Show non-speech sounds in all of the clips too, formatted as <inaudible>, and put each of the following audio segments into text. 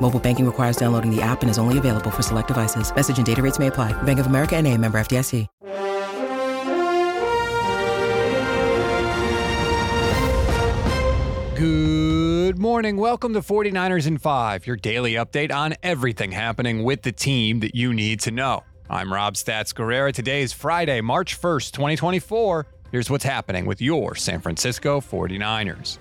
Mobile banking requires downloading the app and is only available for select devices. Message and data rates may apply. Bank of America and a member FDIC. Good morning. Welcome to 49ers in 5, your daily update on everything happening with the team that you need to know. I'm Rob Stats Guerrera. Today is Friday, March 1st, 2024. Here's what's happening with your San Francisco 49ers.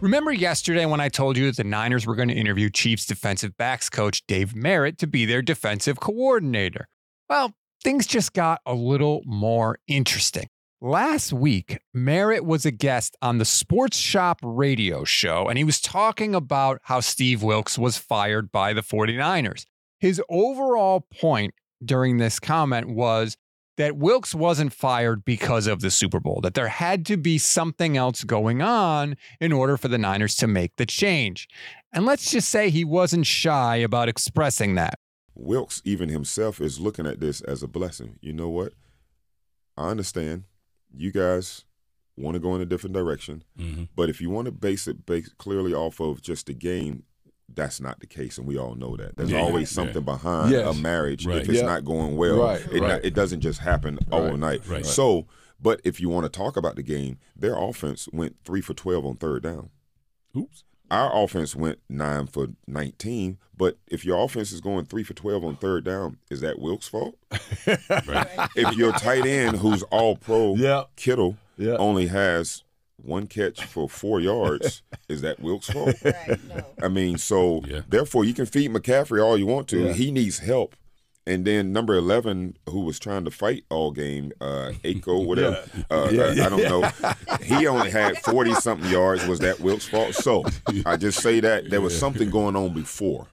Remember yesterday when I told you that the Niners were going to interview Chiefs defensive backs coach Dave Merritt to be their defensive coordinator? Well, things just got a little more interesting. Last week, Merritt was a guest on the Sports Shop radio show, and he was talking about how Steve Wilks was fired by the 49ers. His overall point during this comment was that Wilks wasn't fired because of the Super Bowl, that there had to be something else going on in order for the Niners to make the change. And let's just say he wasn't shy about expressing that. Wilks, even himself, is looking at this as a blessing. You know what? I understand you guys want to go in a different direction, Mm-hmm. but if you want to base it base clearly off of just the game, that's not the case, and we all know that. There's Yeah, always yeah. something behind Yes. a marriage Right. if it's Yeah. not going well. Right, It, right. not- it doesn't just happen overnight. right. So, but if you want to talk about the game, their offense went three for twelve on third down. Oops. Our offense went nine for 19, but if your offense is going three for 12 on third down, is that Wilks' fault? <laughs> If your tight end, who's all pro, Yeah. Kittle, Yeah. only has one catch for four yards, <laughs> is that Wilks' fault? I mean, so Yeah. therefore, you can feed McCaffrey all you want to. Yeah. He needs help. And then number 11, who was trying to fight all game, uh, Aiko, <laughs> whatever, uh, Yeah, uh, yeah. I don't know. <laughs> He only had 40 something yards. Was that Wilks' fault? So I just say that there was something going on before.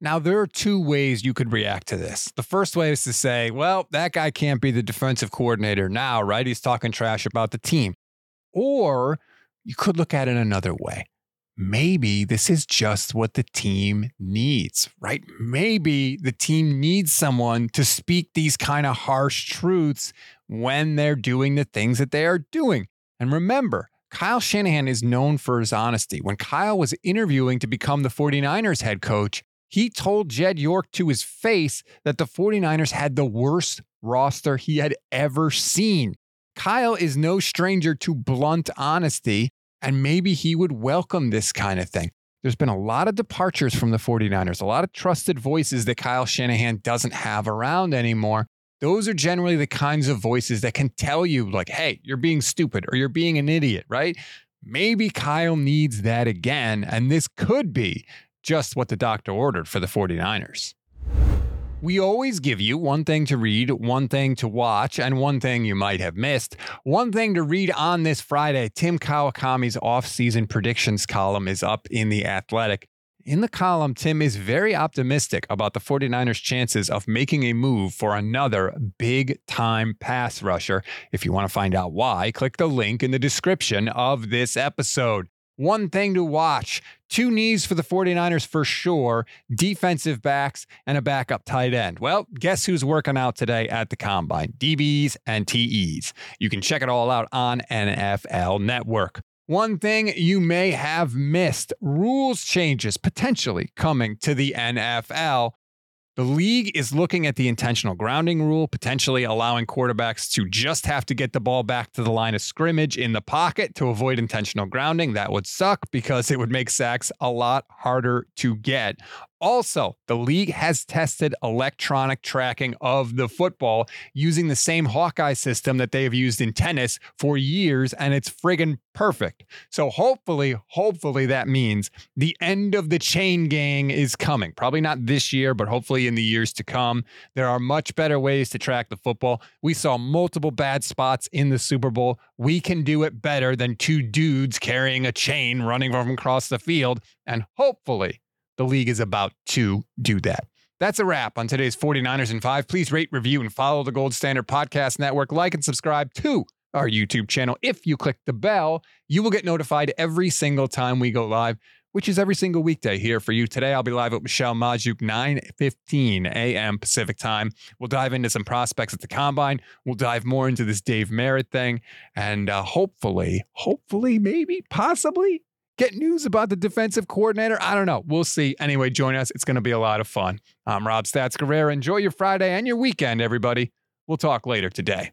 Now, there are two ways you could react to this. The first way is to say, well, that guy can't be the defensive coordinator now, right? He's talking trash about the team. Or you could look at it another way. Maybe this is just what the team needs, right? Maybe the team needs someone to speak these kind of harsh truths when they're doing the things that they are doing. And remember, Kyle Shanahan is known for his honesty. When Kyle was interviewing to become the 49ers head coach, he told Jed York to his face that the 49ers had the worst roster he had ever seen. Kyle is no stranger to blunt honesty, and maybe he would welcome this kind of thing. There's been a lot of departures from the 49ers, a lot of trusted voices that Kyle Shanahan doesn't have around anymore. Those are generally the kinds of voices that can tell you, like, hey, you're being stupid or you're being an idiot, right? Maybe Kyle needs that again, and this could be just what the doctor ordered for the 49ers. We always give you one thing to read, one thing to watch, and one thing you might have missed. One thing to read on this Friday Tim Kawakami's off-season predictions column is up in The Athletic. In the column, Tim is very optimistic about the 49ers' chances of making a move for another big time pass rusher. If you want to find out why, click the link in the description of this episode. One thing to watch two knees for the 49ers for sure, defensive backs, and a backup tight end. Well, guess who's working out today at the combine? DBs and TEs. You can check it all out on NFL Network. One thing you may have missed rules changes potentially coming to the NFL. The league is looking at the intentional grounding rule, potentially allowing quarterbacks to just have to get the ball back to the line of scrimmage in the pocket to avoid intentional grounding. That would suck because it would make sacks a lot harder to get. Also, the league has tested electronic tracking of the football using the same Hawkeye system that they have used in tennis for years, and it's friggin' perfect. So, hopefully, hopefully that means the end of the chain gang is coming. Probably not this year, but hopefully in the years to come. There are much better ways to track the football. We saw multiple bad spots in the Super Bowl. We can do it better than two dudes carrying a chain running from across the field. And hopefully, the league is about to do that. That's a wrap on today's 49ers and 5. Please rate, review, and follow the Gold Standard Podcast Network. Like and subscribe to our YouTube channel. If you click the bell, you will get notified every single time we go live, which is every single weekday here for you. Today, I'll be live with Michelle Magdziuk, 9 15 a.m. Pacific time. We'll dive into some prospects at the combine. We'll dive more into this Dave Merritt thing. And uh, hopefully, hopefully, maybe, possibly, get news about the defensive coordinator. I don't know. We'll see. Anyway, join us. It's going to be a lot of fun. I'm Rob Stats Guerrera. Enjoy your Friday and your weekend, everybody. We'll talk later today.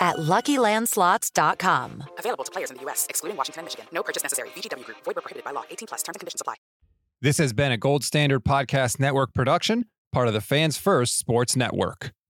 at LuckyLandSlots.com. Available to players in the U.S., excluding Washington and Michigan. No purchase necessary. VGW Group. Void where prohibited by law. 18 plus. Terms and conditions apply. This has been a Gold Standard Podcast Network production, part of the Fans First Sports Network.